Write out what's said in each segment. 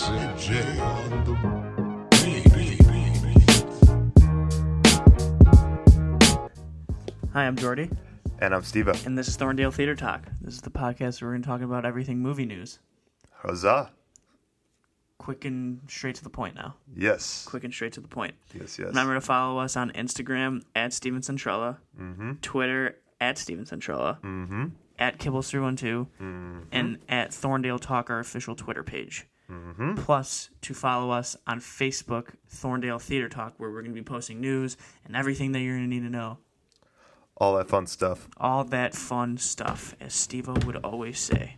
CJ on the. Hi, I'm Jordy, And I'm Steve. and this is Thorndale Theater Talk. This is the podcast where we're going to talk about everything movie news. Huzzah. Quick and straight to the point now. Yes. Quick and straight to the point. Yes, yes. Remember to follow us on Instagram at Steven Centrella, Twitter at Steven Centrella, Mm-hmm. at Kibbles312, and at Thorndale Talk, our official Twitter page. Mm-hmm. Plus, to follow us on Facebook, Thorndale Theater Talk, where we're going to be posting news and everything that you're going to need to know. All that fun stuff. all that fun stuff, as Steve would always say.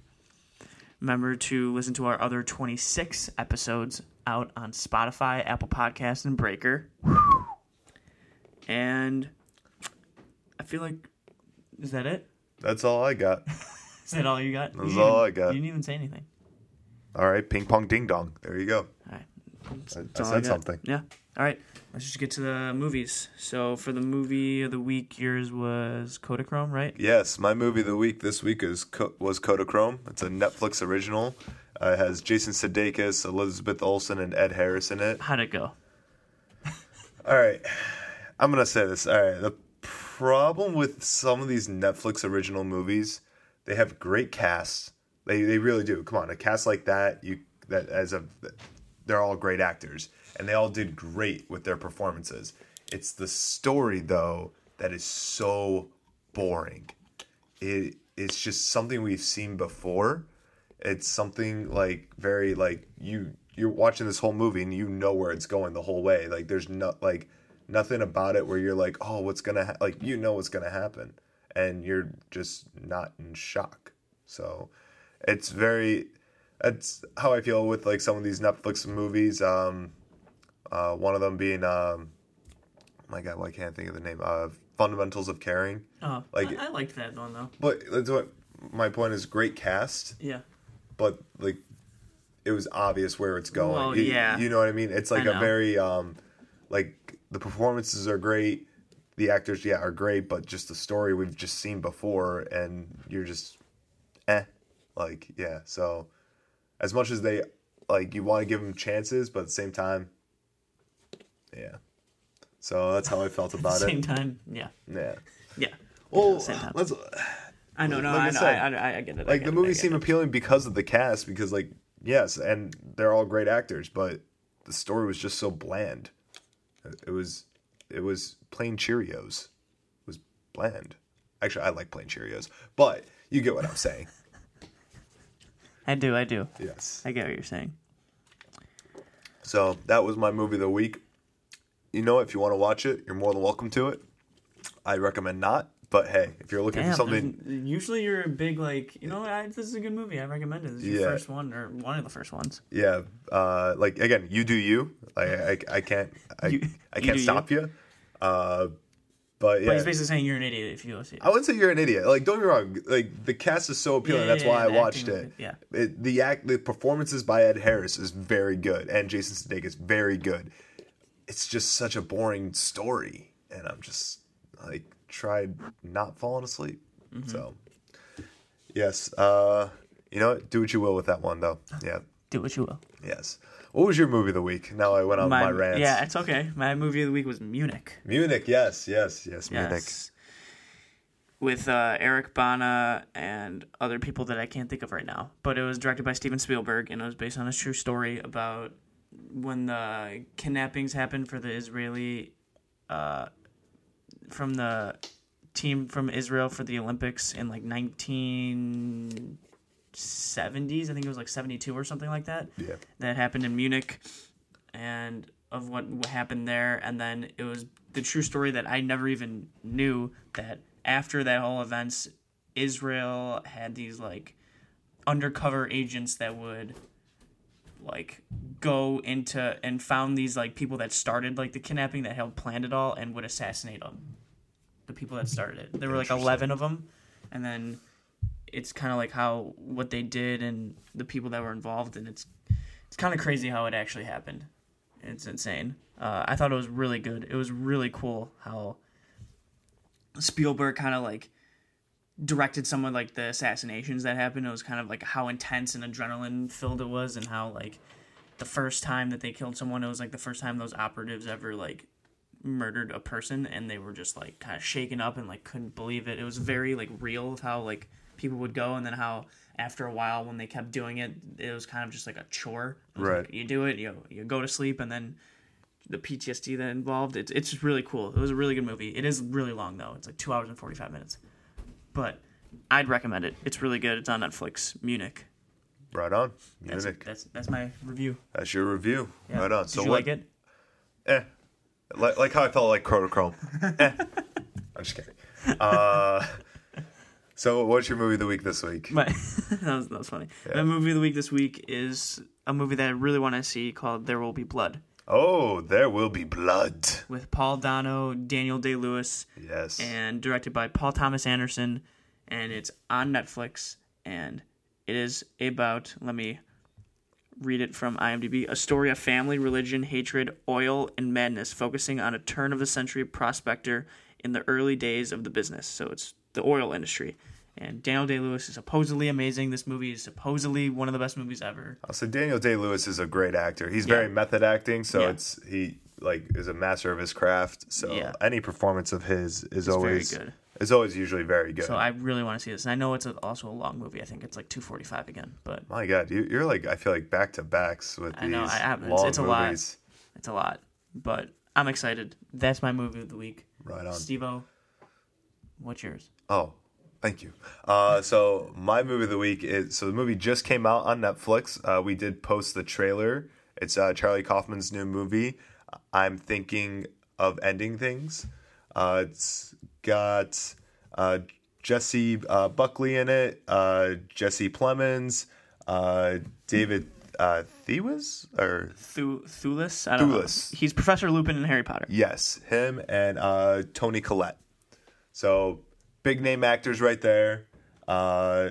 Remember to listen to our other 26 episodes out on Spotify, Apple Podcasts, and Breaker. And I feel like, is that it? That's all I got. Is that all you got? That's You all I got. You didn't even say anything. All right. Ping pong ding dong. There you go. All right. I, I said got. something. Yeah. All right. Let's just get to the movies. So for the movie of the week, yours was Kodachrome, right? Yes, my movie of the week this week is was Kodachrome. It's a Netflix original. Uh, it has Jason Sudeikis, Elizabeth Olsen, and Ed Harris in it. How'd it go? All right, I'm gonna say this. All right, the problem with some of these Netflix original movies, they have great casts. They they really do. Come on, a cast like that, you that as a, they're all great actors, and they all did great with their performances. It's the story though that is so boring. It it's just something we've seen before. It's something like very like you you're watching this whole movie and you know where it's going the whole way. Like there's not like nothing about it where you're like, oh, what's gonna ha-? like you know what's gonna happen, and you're just not in shock. So it's very that's how I feel with like some of these Netflix movies. Um, uh, one of them being um, my God, why can't I think of the name? Uh, Fundamentals of Caring. Oh, Like- I, I liked that one though. But that's what my point is. Great cast, Yeah. but like it was obvious where it's going. You- yeah. you know what I mean. It's like a very um, like the performances are great, the actors yeah are great, but just the story we've just seen before, and you're just like yeah. So as much as they like, you want to give them chances, but at the same time, yeah. So that's how I felt about Same it. Same time, yeah, Yeah. yeah. Well, same time. let's I know, no, Like I I know, said, I, I, I get it. Like get the movie seemed it. appealing because of the cast because like yes and they're all great actors but the story was just so bland it was it was plain cheerios it was bland actually i like plain cheerios but you get what i'm saying I do, I do. yes I get what you're saying. so that was my movie of the week you know if you want to watch it you're more than welcome to it i recommend not but hey if you're looking Damn, for something usually you're a big like, you know, I, this is a good movie. I recommend it. This is your first one or one of the first ones. yeah uh like again you do you like i, I can't i, You- I can't do stop you uh but yeah But he's basically saying you're an idiot if you go see it. I wouldn't say you're an idiot. Like, don't get me wrong. Like, the cast is so appealing. Yeah, That's yeah, why I watched acting, it. yeah. It- The act, the performances by Ed Harris is very good, and Jason Sudeikis is very good. It's just such a boring story, and I'm just like tried not falling asleep. Mm-hmm. So, yes, uh, you know what? Do what you will with that one, though. Yeah, Do what you will. yes. What was your movie of the week? Now I went on my, rant. Yeah, it's okay. My movie of the week was Munich. Munich. Yes, yes, yes. Munich. With uh, Eric Bana and other people that I can't think of right now. But it was directed by Steven Spielberg and it was based on a true story about when the kidnappings happened for the Israeli, uh, from the team from Israel for the Olympics in like 1970s. I think it was like 72 or something like that. Yeah. that happened in Munich and of what what happened there. And then it was the true story that I never even knew that after that whole events Israel had these like undercover agents that would like go into and found these like people that started like the kidnapping that helped planned it all and would assassinate them the people that started it. There were like 11 of them and then it's kind of like how what they did and the people that were involved and it's it's kind of crazy how it actually happened it's insane uh, i thought it was really good it was really cool how spielberg kind of like directed some of like the assassinations that happened it was kind of like how intense and adrenaline filled it was and how like the first time that they killed someone. It was like the first time those operatives ever like murdered a person, and they were just like kind of shaken up and like couldn't believe it. It was very like real of how like people would go, and then how after a while when they kept doing it, it was kind of just like a chore. Right. like, you do it, you you go to sleep, and then the PTSD that involved. It's it's just really cool. It was a really good movie. It is really long though. It's like two hours and forty five minutes, but I'd recommend it. It's really good. It's on Netflix. Munich. Right on. That's Munich. that's that's my review. That's your review. Yeah. Right on. Did So you what? like it? Eh. Like, like how I felt like Chronochrome. eh. I'm just kidding. Uh, so what's your movie of the week this week? My, that, was, that was funny. Yeah. My movie of the week this week is a movie that I really want to see called There Will Be Blood Oh, there will be blood. with Paul Dano, Daniel Day Lewis, Yes. and directed by Paul Thomas Anderson. And it's on Netflix. And it is about, let me read it from IMDb a story of family, religion, hatred, oil, and madness, focusing on a turn of the century prospector in the early days of the business. So it's the oil industry. And Daniel Day Lewis is supposedly amazing. This movie is supposedly one of the best movies ever. Oh, so Daniel Day Lewis is a great actor. He's very method acting, so Yeah. it's he like is a master of his craft. So Yeah. any performance of his is very always good. is always usually very good. So I really want to see this. And I know it's a, also a long movie. I think it's like 245 again, but My God, you, you're like I feel like back to backs with I these know, I it's- long it's a lot. movies. it's a lot. But I'm excited. That's my movie of the week. Right on. Steve-O, what's yours? Oh, thank you. Uh, so my movie of the week is so the movie just came out on Netflix. Uh, we did post the trailer. It's uh, Charlie Kaufman's new movie. I'm thinking of ending things. Uh, it's got uh, Jessie uh, Buckley in it, uh, Jesse Plemons, uh, David uh, Thewis, or Thu- Thulis? I don't Thewlis. know. He's Professor Lupin in Harry Potter. Yes, him and uh, Toni Collette. So big name actors right there. Uh,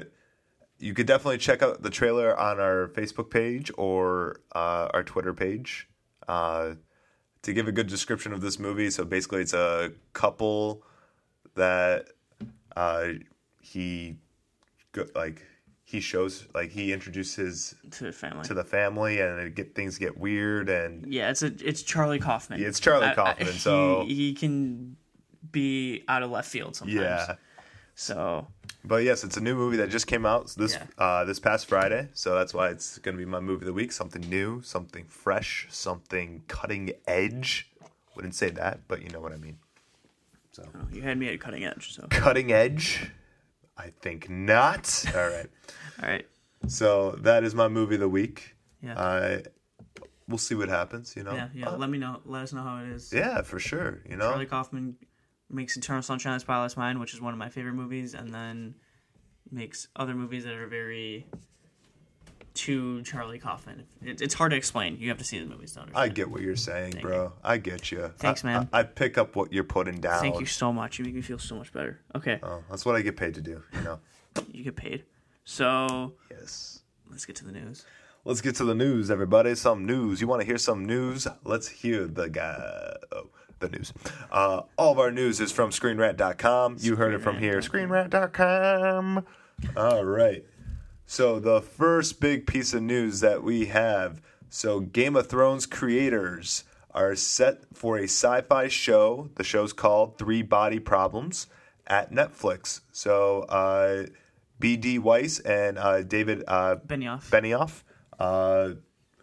you could definitely check out the trailer on our Facebook page or uh, our Twitter page uh, to give a good description of this movie. So basically, it's a couple that uh, he like he shows like he introduces To the family. to the family and it get things get weird and yeah, it's a it's Charlie Kaufman. Yeah, it's Charlie I- I- Kaufman, he, so- he can be out of left field sometimes. yeah. So But yes, it's a new movie that just came out this Yeah. uh, this past Friday, so that's why it's going to be my movie of the week. Something new, something fresh, something cutting edge. Wouldn't say that, but you know what I mean. So oh, you had me at cutting edge. So cutting edge, I think not. All right, all right. so that is my movie of the week. Yeah. Uh, we'll see what happens. You know. Yeah, yeah. Uh, let me know. Let us know how it is. yeah, for sure. You know. Charlie Kaufman makes Eternal Sunshine of the Spotless Mind, which is one of my favorite movies, and then makes other movies that are very to Charlie Kaufman. It, it's hard to explain. You have to see the movies to understand. I get what you're saying, Thank bro. I get you. Thanks, I, man. I, I pick up what you're putting down. Thank you so much. You make me feel so much better. Okay, Oh, that's what I get paid to do. You know. you get paid. So yes. let's get to the news. Let's get to the news, everybody. Some news. You want to hear some news? Let's hear the guy. Oh, the news. Uh, all of our news is from ScreenRant.com. You heard it from here. ScreenRant.com. All right. So the first big piece of news that we have. So Game of Thrones creators are set for a sci-fi show. The show's called Three Body Problems at Netflix. So uh, B.D. Weiss and uh, David uh, Benioff. Benioff, uh,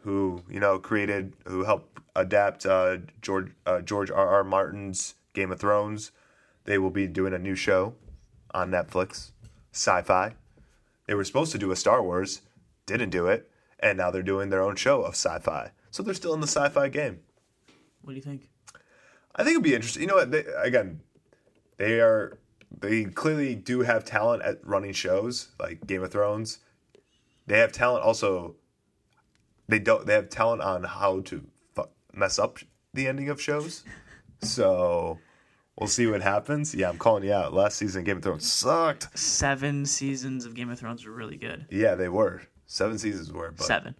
who you know created, who helped adapt uh, George uh, George R. R. Martin's Game of Thrones. They will be doing a new show on Netflix, sci-fi. They were supposed to do a Star Wars, didn't do it, and now they're doing their own show of sci-fi. So they're still in the sci-fi game. what do you think? I think it'd be interesting. You know what? They, again, they are they clearly do have talent at running shows like Game of Thrones. They have talent also. They don't. They have talent on how to mess up the ending of shows. So we'll see what happens. Yeah, I'm calling you out. Last season, Game of Thrones sucked. Seven seasons of Game of Thrones were really good. Yeah, they were seven seasons were, but Seven.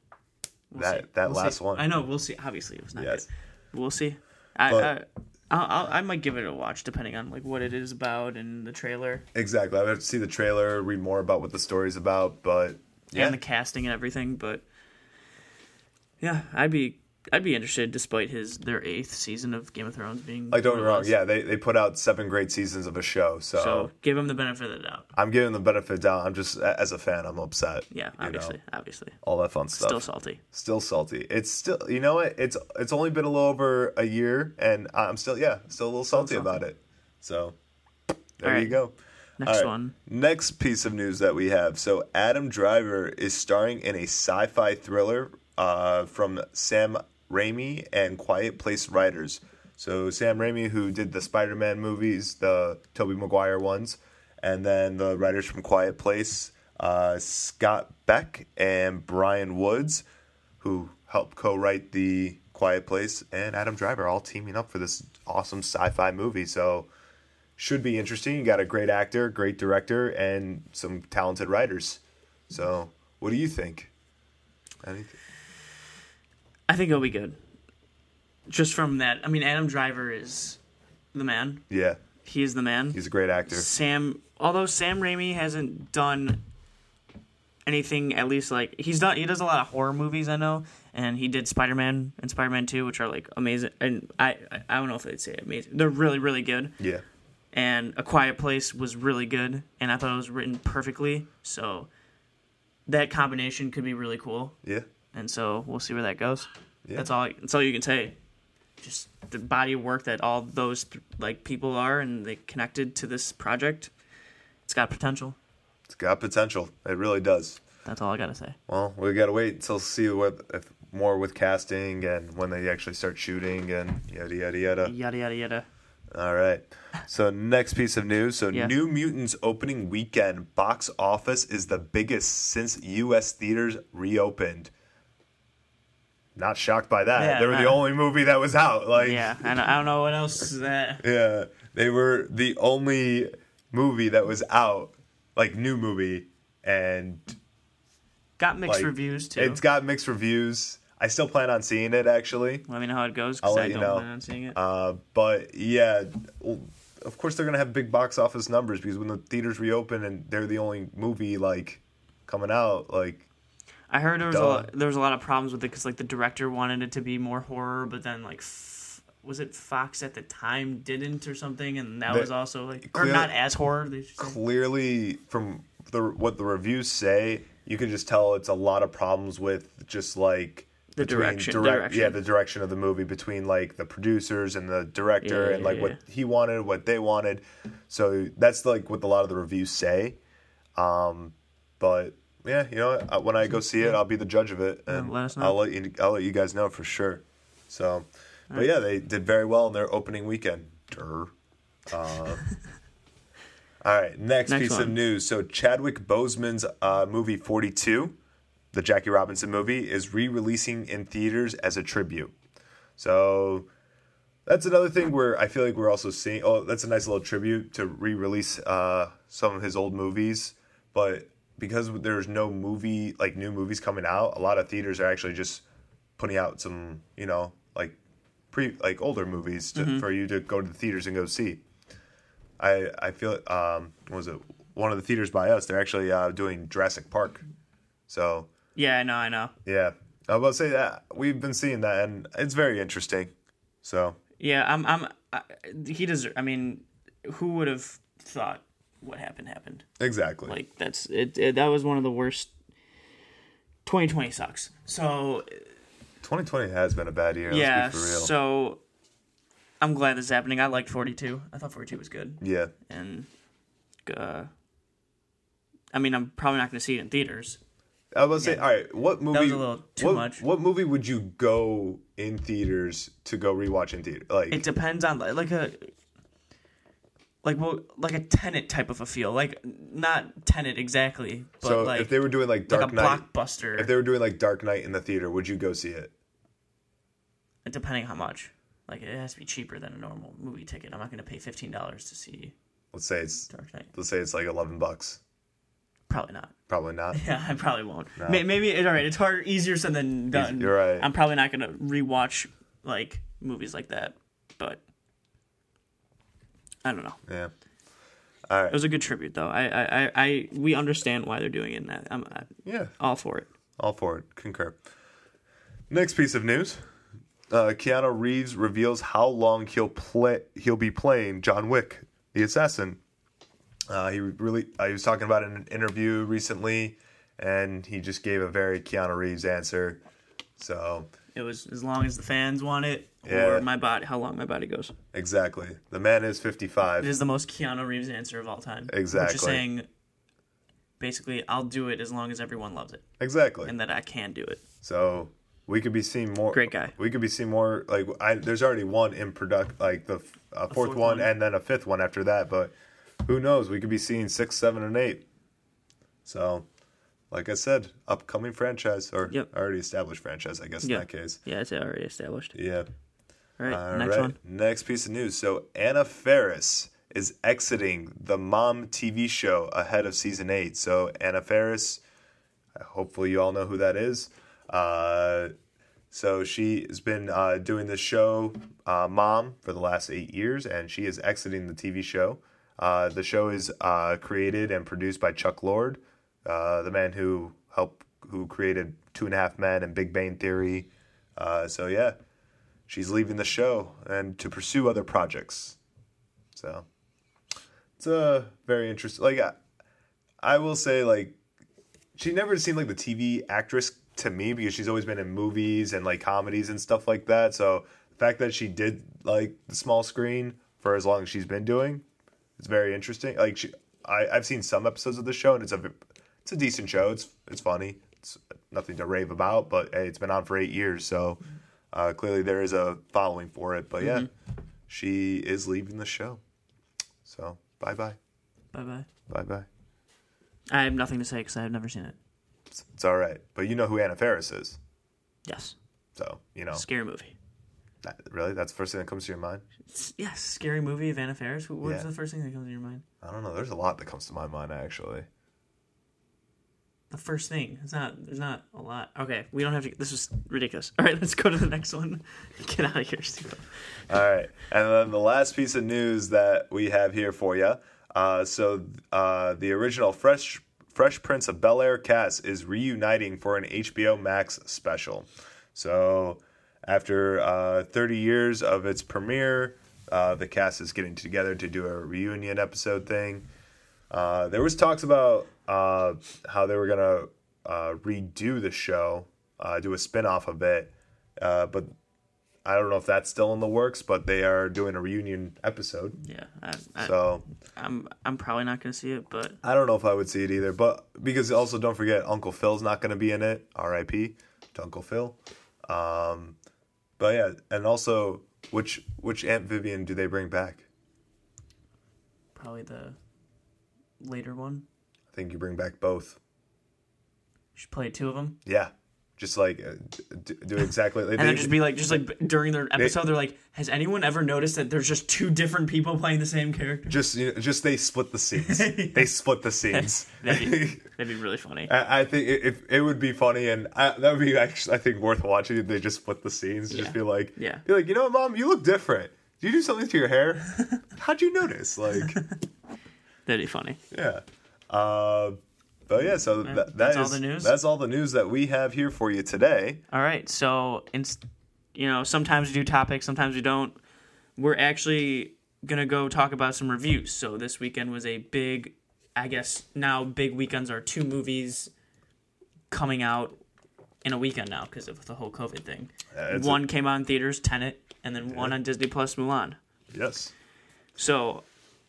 We'll that see. that We'll last see. one. I know. We'll see. Obviously, it was not Yes. good. We'll see. I, But- I, I'll, I'll, I might give it a watch depending on like what it is about and the trailer Exactly. I would have to see the trailer, read more about what the story's about, but yeah, and the casting and everything. But Yeah, I'd be I'd be interested, despite his their eighth season of Game of Thrones being. Like don't get me wrong, yeah, they, they put out seven great seasons of a show, so, So give him the benefit of the doubt. I'm giving the benefit of the doubt. I'm just as a fan, I'm upset. Yeah, you know, obviously, obviously, all that fun stuff. still salty. still salty. It's still, you know what? It's it's only been a little over a year, and I'm still, yeah, still a little salty, salty. about it. So there All you go. Next right, one. Next piece of news that we have. So Adam Driver is starring in a sci-fi thriller uh, from Sam Raimi and Quiet Place writers. So Sam Raimi, who did the Spider-Man movies, the Tobey Maguire ones, and then the writers from Quiet Place, uh, Scott Beck and Bryan Woods, who helped co-write the Quiet Place, and Adam Driver, all teaming up for this awesome sci-fi movie. So should be interesting. You got a great actor, great director, and some talented writers. So, what do you think? Anything? I think it'll be good. Just from that, I mean, Adam Driver is the man. Yeah, He is the man. he's a great actor. Sam, although Sam Raimi hasn't done anything, at least like he's done. He does a lot of horror movies, I know, and he did Spider Man and Spider Man Two, which are like amazing. And I, I, I don't know if they'd say amazing. They're really, really good. Yeah, And A Quiet Place was really good, and I thought it was written perfectly. So that combination could be really cool. yeah, And so we'll see where that goes. Yeah. That's all. That's all you can say. Just the body of work that all those like people are, and they connected to this project. It's got potential. it's got potential. It really does. That's all I gotta say. Well, we got to wait until see what if more with casting and when they actually start shooting and yada yada yada. Yada yada yada. All right. So next piece of news. So Yeah. New Mutants opening weekend box office is the biggest since U.S. theaters reopened. Not shocked by that. Yeah, they were the only movie that was out. Like Yeah, I don't, I don't know what else is that. yeah, they were the only movie that was out, like new movie, and Got mixed like reviews too. It's got mixed reviews. I still plan on seeing it actually. Let me know how it goes I'll because let I you don't know. plan on seeing it. Uh, but yeah, of course they're gonna have big box office numbers because when the theaters reopen and they're the only movie like coming out, like I heard there was a duh. lot, there was a lot of problems with it because like the director wanted it to be more horror, but then like f- was it Fox at the time didn't or something, and that The- was also like or not as horror. They should say. clearly from the what the reviews say, you can just tell it's a lot of problems with just like The between direction- direct- direction. yeah, the direction of the movie between like the producers and the director Yeah, and like yeah, what yeah. he wanted, what they wanted. So that's like what a lot of the reviews say. Um, but yeah, you know, what? Uh, when I go see it, I'll be the judge of it, and let us know. I'll let you. I'll let you guys know for sure. So, but yeah, they did very well in their opening weekend. Durr. Uh, all right, next, Next piece of news. So Chadwick Boseman's uh, movie Forty Two, the Jackie Robinson movie, is re-releasing in theaters as a tribute. So that's another thing where I feel like we're also seeing. Oh, that's a nice little tribute to re-release uh, some of his old movies, but because there's no movie like new movies coming out, a lot of theaters are actually just putting out some, you know, like pre like older movies to, for you to go to the theaters and go see. I I feel um what was it one of the theaters by us? They're actually uh, doing Jurassic Park, so Yeah, I know, I know. yeah. I will say that we've been seeing that, and it's very interesting. So Yeah, I'm. I'm. I, he deserves. I mean, who would have thought what happened happened? exactly, Like that's it, it. That was one of the worst. 2020 sucks. So 2020 has been a bad year. yeah. let's be for real. So I'm glad this is happening. I liked 42. I thought 42 was good, yeah, and uh, I mean, I'm probably not going to see it in theaters. I was say, Yeah. all right, what movie? was a little too what, much. What movie would you go in theaters to go rewatch in theater? Like, It depends on like a like well like a Tenet type of a feel. Like not Tenet exactly, but so like if they were doing like like Dark a Knight, blockbuster. if they were doing like Dark Knight in the theater, would you go see it? depending how much. Like it has to be cheaper than a normal movie ticket. I'm not going to pay fifteen dollars to see Let's say it's Dark Knight. let's say it's like 11 bucks. Probably not. Probably not. Yeah, I probably won't. May- Maybe it's all right. It's harder, easier said than done. you're right. I'm probably not going to rewatch like movies like that, but I don't know. Yeah. All right. It was a good tribute, though. I, I, I, I we understand why they're doing it. I- I'm I, Yeah. all for it. All for it. Concur. Next piece of news: uh, Keanu Reeves reveals how long he'll play. He'll be playing John Wick, the assassin. Uh, he really uh, he was talking about it in an interview recently, and he just gave a very Keanu Reeves answer. So It was as long as the fans want it, Yeah. or my body, how long my body goes. exactly, the man is fifty five. It is the most Keanu Reeves answer of all time. Which Exactly. is saying, basically, I'll do it as long as everyone loves it, Exactly. and that I can do it. So we could be seeing more. Great guy. We could be seeing more. Like I, there's already one in product, like the f- fourth, fourth one, one. and then a fifth one after that. But who knows? We could be seeing six, seven, and eight. So, like I said, upcoming franchise or Yep. already established franchise, I guess Yeah. in that case. Yeah, it's already established. Yeah. All right, All next right. one. Next piece of news. So Anna Faris is exiting the Mom TV show ahead of season eight. So Anna Faris, hopefully you all know who that is. Uh, so she has been uh, doing this show, uh, Mom, for the last eight years, and she is exiting the TV show. Uh, the show is uh, created and produced by Chuck Lorre, uh, the man who helped who created Two and a Half Men and Big Bang Theory. Uh, so yeah, she's leaving the show and to pursue other projects. So it's a very interesting. Like I, I will say, like she never seemed like the TV actress to me because she's always been in movies and like comedies and stuff like that. So the fact that she did like the small screen for as long as she's been doing, it's very interesting. Like she, I, I've seen some episodes of the show and it's a, it's a decent show. It's it's funny. It's nothing to rave about, but hey, it's been on for eight years, so uh, clearly there is a following for it. But yeah, she is leaving the show. So bye bye, Bye bye. bye bye. I have nothing to say because I have never seen it. It's, it's all right. But you know who Anna Faris is, Yes, so you know. scary movie. That, really, that's the first thing that comes to your mind. Yes, scary movie of Anna Faris. What's Yeah. the first thing that comes to your mind? I don't know. There's a lot that comes to my mind actually. The first thing. It's not. There's not a lot. Okay, we don't have to. This is ridiculous. All right, let's go to the next one. Get out of here, Steve. All right, and then the last piece of news that we have here for you. Uh, so uh, the original Fresh Fresh Prince of Bel Air cast is reuniting for an HBO Max special. So after uh, 30 years of its premiere, uh, the cast is getting together to do a reunion episode thing. Uh, there was talks about uh, how they were gonna uh, redo the show, uh, do a spin-off of it, uh, but I don't know if that's still in the works. But they are doing a reunion episode, Yeah, I, I, so I'm. I'm probably not gonna see it, but I don't know if I would see it either. But because also don't forget Uncle Phil's not going to be in it. R.I.P. to Uncle Phil. Um, but yeah, and also which which Aunt Vivian do they bring back? probably the later one. I think you bring back both. You Should play two of them, Yeah, just like uh, d- do exactly. and then just be like, just like during their episode, they're like, "Has anyone ever noticed that there's just two different people playing the same character?" just you know, just they split the scenes. They split the scenes. That'd be, that'd be really funny. I I think it, it, it would be funny, and I, that would be actually I think worth watching. If they just split the scenes, just be like, Yeah. be like, you know what, mom, you look different. Did you do something to your hair? How'd you notice? Like, That'd be funny. yeah. Uh, but yeah, so th- that that's all the news? That's all the news that we have here for you today. All right. So, in, you know, sometimes we do topics, sometimes we don't. We're actually gonna go talk about some reviews. So this weekend was a big, I guess now big weekends are two movies coming out in a weekend now because of the whole COVID thing. a- one came out in theaters, Tenet, and then one on Disney Plus, Mulan. Yes, So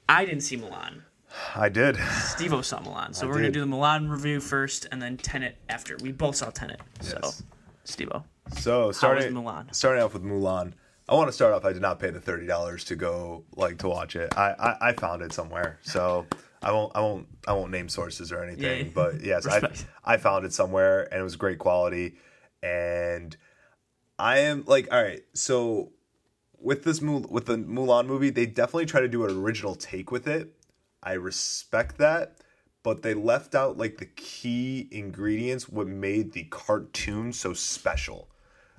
I didn't see Mulan. I did. Steve saw Mulan. So I we're going to do the Mulan review first and then Tenet after. We both saw Tenet. So, Yes. Steve So starting starting off with Mulan. I want to start off. I did not pay the thirty dollars to go like to watch it. I, I I found it somewhere, so I won't I won't I won't name sources or anything. Yeah. But yes, I I found it somewhere and it was great quality. And I am like, all right, so with this Mul- with the Mulan movie, they definitely try to do an original take with it. I respect that, but they left out like the key ingredients what made the cartoon so special.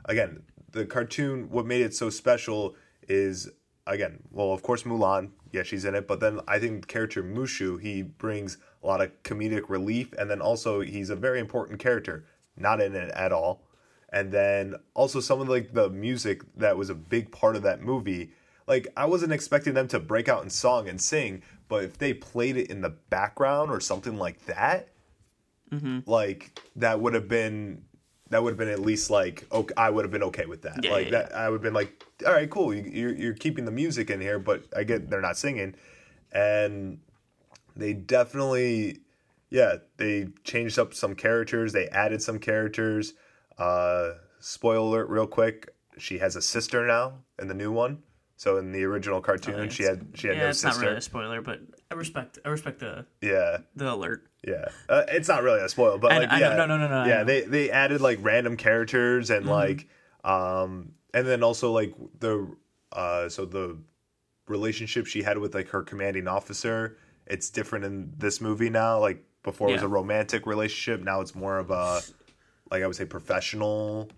Again, the cartoon what made it so special is again, well, of course Mulan, yeah, she's in it, but then I think the character Mushu, he brings a lot of comedic relief and then also he's a very important character, not in it at all. and then also some of like the music that was a big part of that movie. Like I wasn't expecting them to break out in song and sing, but if they played it in the background or something like that, Mm-hmm. like that would have been that would have been at least like okay, I would have been okay with that. Yeah, like yeah, that, I would have been like, all right, cool. You, you're you're keeping the music in here, but I get they're not singing, and they definitely, yeah, they changed up some characters. They added some characters. Uh, spoiler alert, real quick. She has a sister now in the new one. So in the original cartoon, she had she had yeah, no it's sister. not really a spoiler, but I respect I respect the yeah, the alert. yeah, uh, it's not really a spoil, but I- like I know- yeah, no, no, no, no, I yeah, they they added like random characters and like um and then also like the uh so the relationship she had with like her commanding officer, it's different in this movie now. Like before it was a romantic relationship, now it's more of a like I would say professional.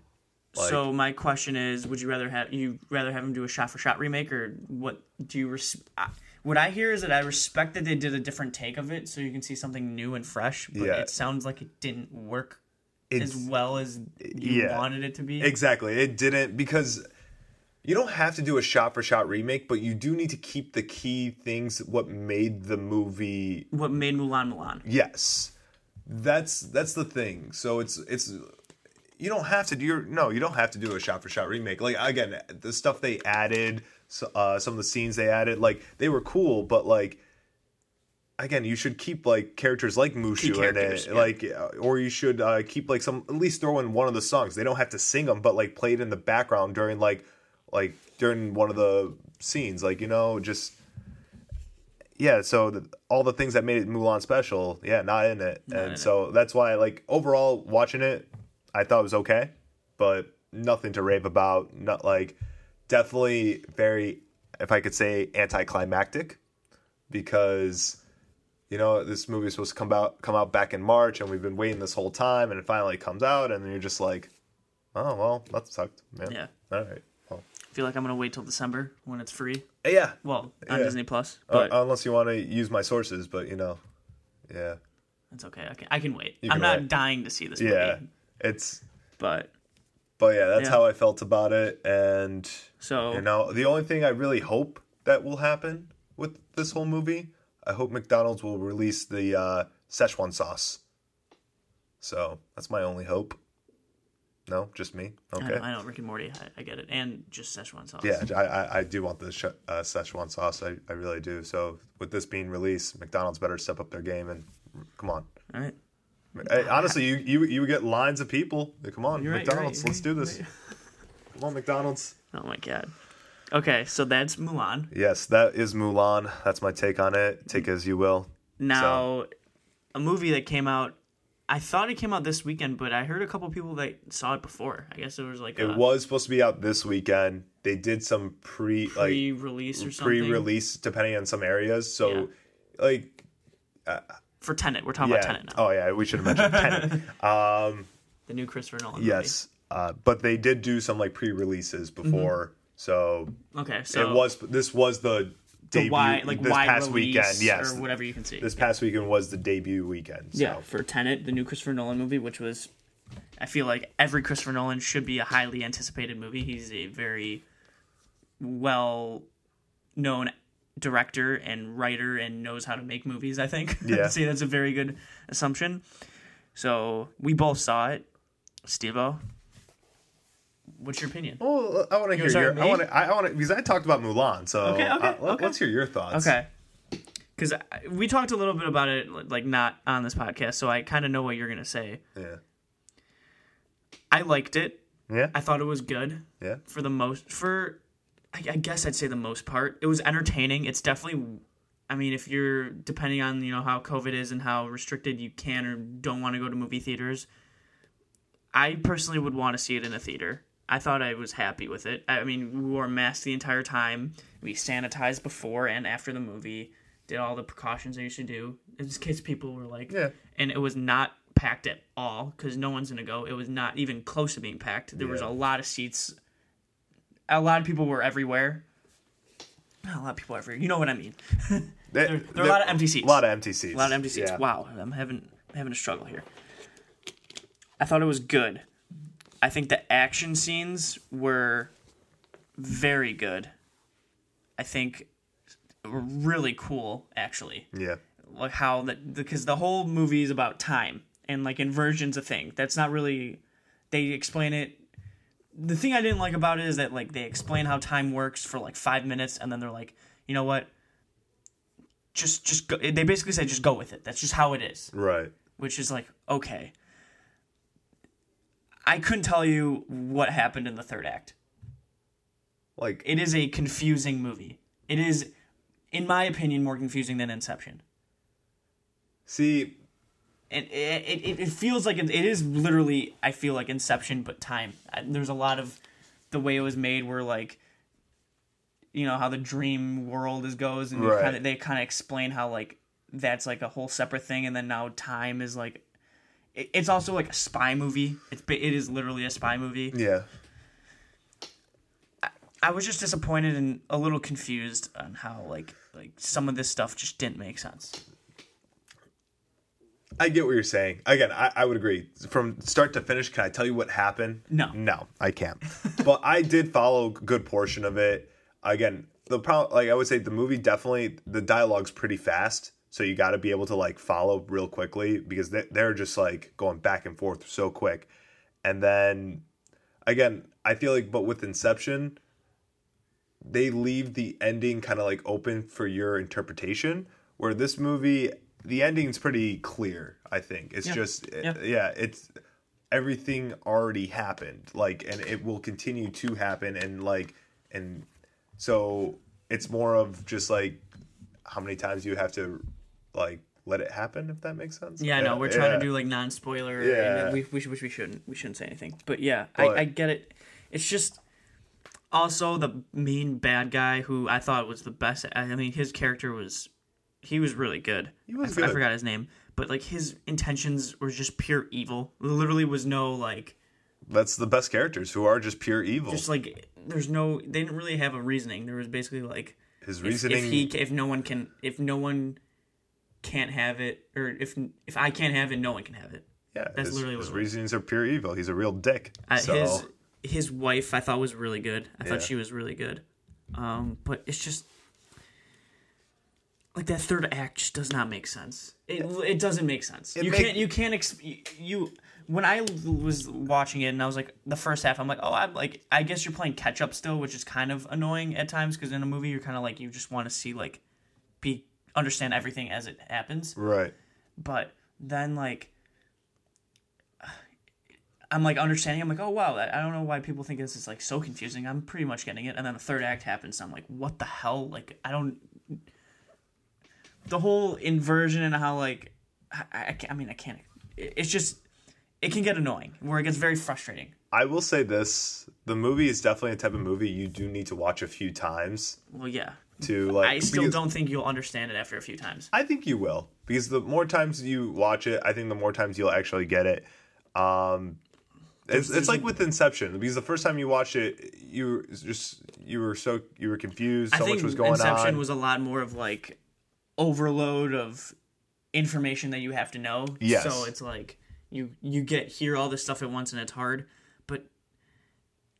Like- so my question is, would you rather have you rather have him do a shot for shot remake or what? Do you res- I- what I hear is that I respect that they did a different take of it, so you can see something new and fresh. But Yeah. it sounds like it didn't work It's as well as you yeah. wanted it to be. Exactly. It didn't because you don't have to do a shot for shot remake, but you do need to keep the key things what made the movie what made Mulan Mulan? yes. That's that's the thing. So it's it's you don't have to do your no, you don't have to do a shot for shot remake. Like again, the stuff they added, uh, some of the scenes they added, like they were cool, but like again, you should keep like characters like Mushu in it, yeah. like uh, or you should uh, keep like some at least throw in one of the songs. They don't have to sing them, but like play it in the background during like like during one of the scenes, like you know, just yeah. So the, all the things that made it Mulan special, yeah, not in it, in and it. so that's why like overall watching it, I thought it was okay, but nothing to rave about. Not like definitely very, if I could say, anticlimactic, because you know this movie is supposed to come out come out back in March, and we've been waiting this whole time, and it finally comes out, and then you're just like, oh well, that sucked, man. Yeah. All right. Well, I feel like I'm gonna wait till December when it's free. yeah. Well, on Yeah. Disney Plus, Uh, but unless you want to use my sources, but you know, yeah, That's okay. I can, I can wait. You I'm not wait. dying to see this yeah. It's but but yeah, that's Yeah. how I felt about it, and so you know, the only thing I really hope that will happen with this whole movie, I hope McDonald's will release the uh, Szechuan sauce. So that's my only hope. No, just me. I, Okay. know, I know Rick and Morty. I, I get it, and just Szechuan sauce. Yeah, I, I, I do want the sh- uh, Szechuan sauce. I, I really do. So with this being released, McDonald's better step up their game and come on. All right. Hey, honestly, you, you you get lines of people. Come on, right, McDonald's, right, let's do this. Come on, McDonald's. Oh my god. Okay, so that's Mulan. Yes, that is Mulan. That's my take on it. Take as you will. Now, a movie that came out. I thought it came out this weekend, but I heard a couple people that saw it before. I guess it was like It a was supposed to be out this weekend. They did some pre like pre-release or something. pre-release depending on some areas. So like uh, for Tenet. We're talking yeah. about Tenet now. Oh yeah, we should have mentioned Tenet. Um, The new Christopher Nolan. Movie. Yes, uh, but they did do some like pre-releases before. So Okay, so it was this was the the debut wide, like this past weekend. Yes, or whatever you can see. this past weekend was the debut weekend. So. Yeah, for Tenet, the new Christopher Nolan movie, which was, I feel like every Christopher Nolan should be a highly anticipated movie. He's a very well known director and writer and knows how to make movies, I think. Yeah. I'd say that's a very good assumption. So we both saw it. Steve what's your opinion? Well, I want to hear your. me? I want to. I want to because I talked about Mulan. So Okay, okay, uh, let, okay. us hear your thoughts. Okay. Because we talked a little bit about it, like not on this podcast, so I kind of know what you're gonna say. Yeah. I liked it. Yeah. I thought it was good. Yeah. for the most for I, I guess I'd say the most part. It was entertaining. It's definitely I mean, if you're depending on, you know, how COVID is and how restricted you can or don't want to go to movie theaters, I personally would want to see it in a theater. I thought I was happy with it. I mean, we wore masks the entire time. We sanitized before and after the movie. Did all the precautions that you should do. In case people were like, Yeah. and it was not packed at all because no one's gonna go. It was not even close to being packed. There was a lot of seats. A lot of people were everywhere. Not a lot of people everywhere. You know what I mean? There, there are a lot of empty seats. A lot of empty seats. A lot of empty seats. Yeah. Wow, I'm having I'm having a struggle here. I thought it was good. I think the action scenes were very good. I think were really cool actually. Yeah. Like how that because the whole movie is about time and like inversion's a thing. That's not really they explain it the thing I didn't like about it is that like they explain how time works for like 5 minutes and then they're like, "You know what? Just just go. they basically say just go with it. That's just how it is." Right. which is like okay. I couldn't tell you what happened in the third act. Like It is a confusing movie. It is, in my opinion, more confusing than Inception. see, And it, it, it feels like it, it is literally, I feel like Inception, but time. There's a lot of the way it was made where, like, you know, how the dream world is goes, and Right. kind of, they kind of explain how, like, that's like a whole separate thing, and then now time is like. it- It's also like a spy movie. It's it is literally a spy movie. yeah. I was just disappointed and a little confused on how like like some of this stuff just didn't make sense. I get what you're saying. Again, I, I would agree. From start to finish, can I tell you what happened? No. No, I can't. but I did follow a good portion of it. Again, the problem, like I would say, the movie definitely the dialogue's pretty fast, so you got to be able to like follow real quickly because they, they're just like going back and forth so quick. And then, again, I feel like, but with Inception, they leave the ending kind of like open for your interpretation. Where this movie, the ending's pretty clear. I think it's Yeah. just eh, Yeah. yeah, it's everything already happened like and it will continue to happen and like and so it's more of just like how many times you have to like let it happen if that makes sense Yeah, I know we're trying yeah. to do like non spoiler. Yeah. and we we, we shouldn't we shouldn't say anything. But yeah, But- I, I get it. It's just also the main bad guy who I thought was the best. I mean, his character was he was really good. He was I, f- I good. forgot his name, but like his intentions were just pure evil. There literally was no like that's the best characters who are just pure evil just like there's no they didn't really have a reasoning. There was basically like his if, reasoning if he if no one can if no one can't have it or if if I can't have it, no one can have it. yeah that's his, literally what his it was. reasonings are pure evil he's a real dick Uh, so His his wife I thought was really good. I Yeah. thought she was really good. Um, but it's just like that third act just does not make sense. It it doesn't make sense. It you make- can't you can't ex- you- when I was watching it and I was like the first half I'm like oh I'm like I guess you're playing catch up still which is kind of annoying at times because in a movie you're kind of like you just want to see like be understand everything as it happens right but then like I'm like understanding. I'm like, oh wow, I I don't know why people think this is like so confusing. I'm pretty much getting it. And then the third act happens. And I'm like, what the hell? Like, I don't. The whole inversion and how like, I, I, I mean, I can't. it- It's just, it can get annoying where it gets very frustrating. I will say this: the movie is definitely a type of movie you do need to watch a few times Well, yeah. to like. I still don't think you'll understand it after a few times. I think you will because the more times you watch it, I think the more times you'll actually get it. Um, it's, it's like with Inception because the first time you watched it, you were just you were so you were confused. So much was going Inception on. was a lot more of like overload of information that you have to know. Yes. So it's like you you get hear all this stuff at once and it's hard. But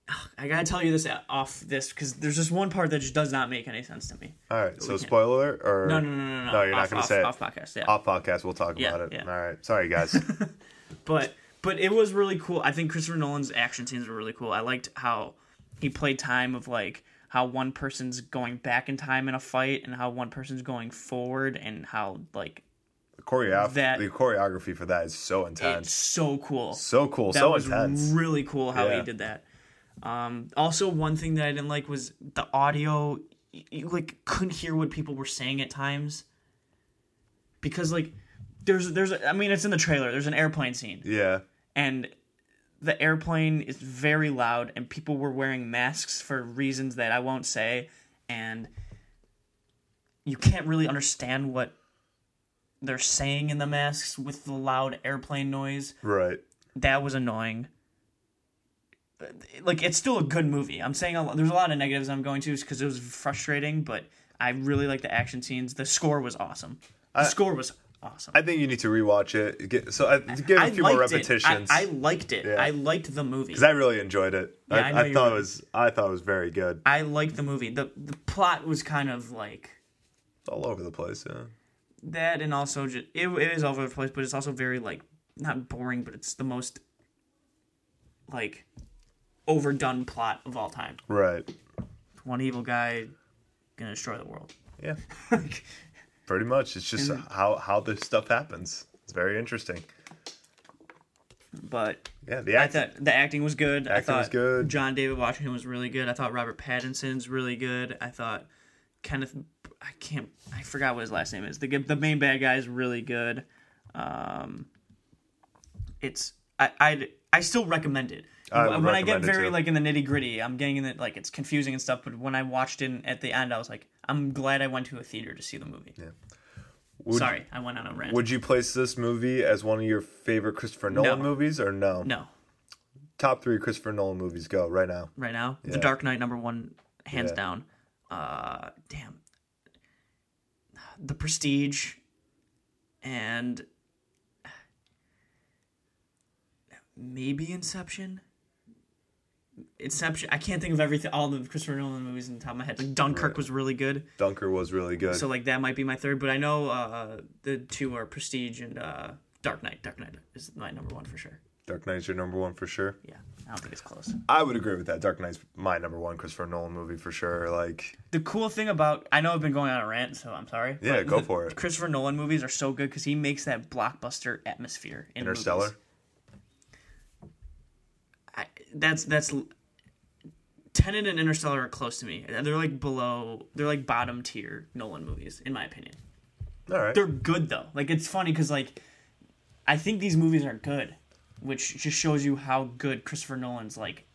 ugh, I gotta tell you this off this because there's just one part that just does not make any sense to me. All right, so spoiler or No, no, no, no, no. No, you're not gonna off- say it. off podcast. Yeah. off podcast. We'll talk Yeah, about it. yeah. All right, sorry guys. but but it was really cool. I think Christopher Nolan's action scenes were really cool. I liked how he played time of like how one person's going back in time in a fight and how one person's going forward and how like the, choreography, That- the choreography for that is so it's intense, so cool. so cool, that so was intense. really cool how Yeah. he did that. Um, also, one thing that I didn't like was the audio. You, you, like couldn't hear what people were saying at times because like there's there's a, I mean it's in the trailer. There's an airplane scene yeah, and the airplane is very loud and people were wearing masks for reasons that I won't say and you can't really understand what they're saying in the masks with the loud airplane noise right. that was annoying. Like it's still a good movie. I'm saying a lot, there's a lot of negatives I'm going to because it was frustrating, but I really like the action scenes. The score was awesome. The score was awesome. I think you need to rewatch it. Get, so uh, I, give it a few more repetitions. I, I liked it. Yeah. I liked the movie. because I really enjoyed it. Yeah, I I, thought it was I thought it was very good. I liked the movie. the The plot was kind of like It's all over the place. Yeah. that, and also just it, it is all over the place, but it's also very like not boring, but it's the most like overdone plot of all time. Right. One evil guy gonna destroy the world. Yeah. Pretty much. It's just how how this stuff happens. It's very interesting. But Yeah. The I thought the acting was good. I Acting thought was good. John David Washington was really good. I thought Robert Pattinson's really good. I thought Kenneth. I can't. I forgot what his last name is. The the main bad guy is really good. Um, it's I I I still recommend it. I when I get very like in the nitty gritty, I'm getting in it like it's confusing and stuff. But when I watched it at the end, I was like, I'm glad I went to a theater to see the movie. would, Sorry, I went on a rant. Would you place this movie as one of your favorite Christopher Nolan No. movies or no? no, Top three Christopher Nolan movies. Go right now. right now. The Dark Knight number one, hands Yeah. down. Uh, damn. The Prestige, and maybe Inception. Inception. I can't think of everything. All the Christopher Nolan movies on the top of my head. Like Dunkirk Right. was really good, Dunkirk was really good. so like that might be my third. But I know uh, the two are Prestige and uh, Dark Knight. Dark Knight is my number one for sure. Dark Knight's your number one for sure. Yeah, I don't think it's close. I would agree with that. Dark Knight's my number one Christopher Nolan movie for sure. Like, The cool thing about I know I've been going on a rant, so I'm sorry. Yeah, go the- for it. Christopher Nolan movies are so good because he makes that blockbuster atmosphere in Interstellar. I, that's that's Tenet and Interstellar are close to me. They're like below. They're like bottom tier Nolan movies, in my opinion. All right. They're good though. Like it's funny because like I think these movies are good, which just shows you how good Christopher Nolan's like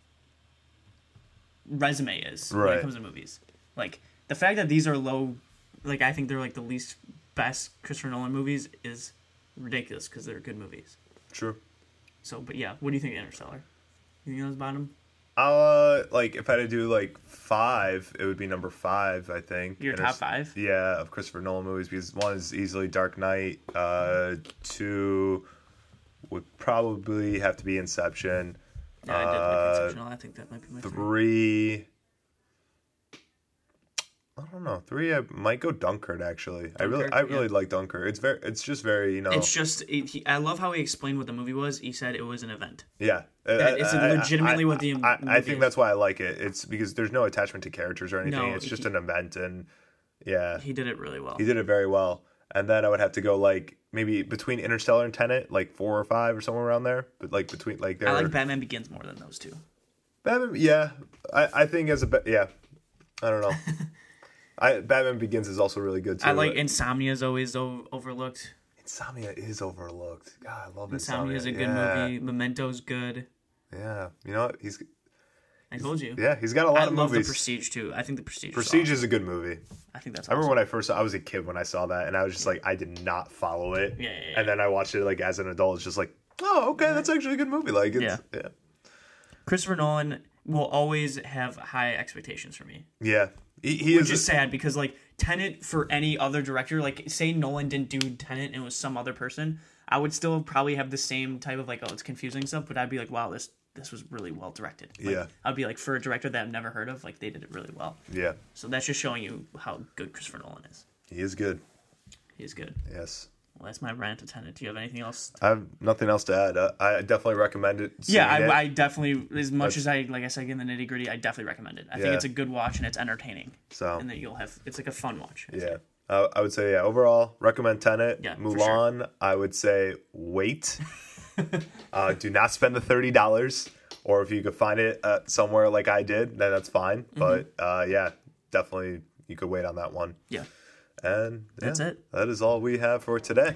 resume is when it comes to movies. Like the fact that these are low, like I think they're like the least best Christopher Nolan movies is ridiculous because they're good movies. True. So, but yeah, what do you think of Interstellar? You think that was bottom? Uh, like if I had to do like five, it would be number five. I think Your Inter- top five? Yeah, of Christopher Nolan movies because one is easily Dark Knight. Uh, two would probably have to be Inception. Yeah, I did Uh, like Exceptional. I think that might be my three. Three. I don't know. Three, I might go Dunkirk Actually, I really, I really yeah. like Dunkirk. It's very, it's just very, you know, It's just it, he, I love how he explained what the movie was. He said it was an event. yeah. Uh, that is I- I- legitimately I- what the I, I think is. that's why I like it. It's because there's no attachment to characters or anything. No, it's just he- an event, and yeah, He did it really well. he did it very well. And then I would have to go like maybe between Interstellar and Tenet, like four or five or somewhere around there. But like between like there. I like Batman Begins more than those two. Batman, yeah, I, I think as a yeah, I don't know. I Batman Begins is also really good too. I like but Insomnia is always o- overlooked. Insomnia is overlooked. God, I love Insomnia Insomnia. is a good yeah. movie. Memento's good. Yeah, you know what? he's I told you. yeah he's got a lot of movies. I of love movies. the Prestige too. I think the Prestige. is Prestige awesome. is a good movie. I think that's. I remember when I first saw, I was a kid when I saw that, and I was just like I did not follow it. Yeah, yeah, yeah. And then I watched it like as an adult. It's just like, oh, okay, that's actually a good movie. Like, it's, Yeah. yeah, Christopher Nolan will always have high expectations for me, yeah. He, he which is. is sad because like Tenet for any other director, like say Nolan didn't do Tenet and it was some other person, I would still probably have the same type of like oh it's confusing stuff, but I'd be like wow this this was really well directed. Like, Yeah. I'd be like for a director that I've never heard of, like they did it really well. yeah, So that's just showing you how good Christopher Nolan is. he is good. He is good. Yes. Well, that's my rant to Tenet. Do you have anything else? I have nothing else to add. Uh, I definitely recommend it. Yeah, seeing it. I, I definitely, as much That's- as I, like I said, in the nitty gritty, I definitely recommend it. I think it's a good watch and it's entertaining. So And that you'll have, it's like a fun watch. I'd yeah, uh, I would say yeah. Overall, recommend Tenet. Yeah, Mulan, I would say wait. uh, do not spend the thirty dollars, or if you could find it uh, somewhere like I did, then that's fine. Mm-hmm. But uh, yeah, definitely you could wait on that one. Yeah. And yeah, That's it. That is all we have for today.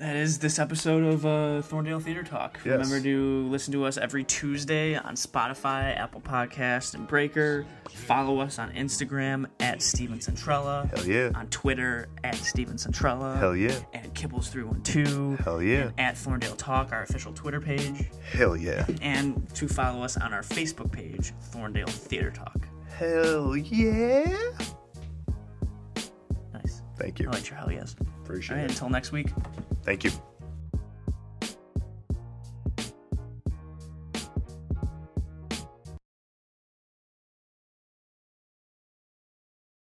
That is this episode of uh, Thorndale Theater Talk. Yes. Remember to listen to us every Tuesday on Spotify, Apple Podcast, and Breaker. Follow us on Instagram at Steven Centrella. Hell yeah. On Twitter at Steven Centrella. Hell yeah. And Kibbles312. Hell yeah. And at Thorndale Talk, our official Twitter page. Hell yeah. And to follow us on our Facebook page, Thorndale Theater Talk. Hell yeah. Thank you. I your hell yes. Appreciate All right, it. until next week. Thank you.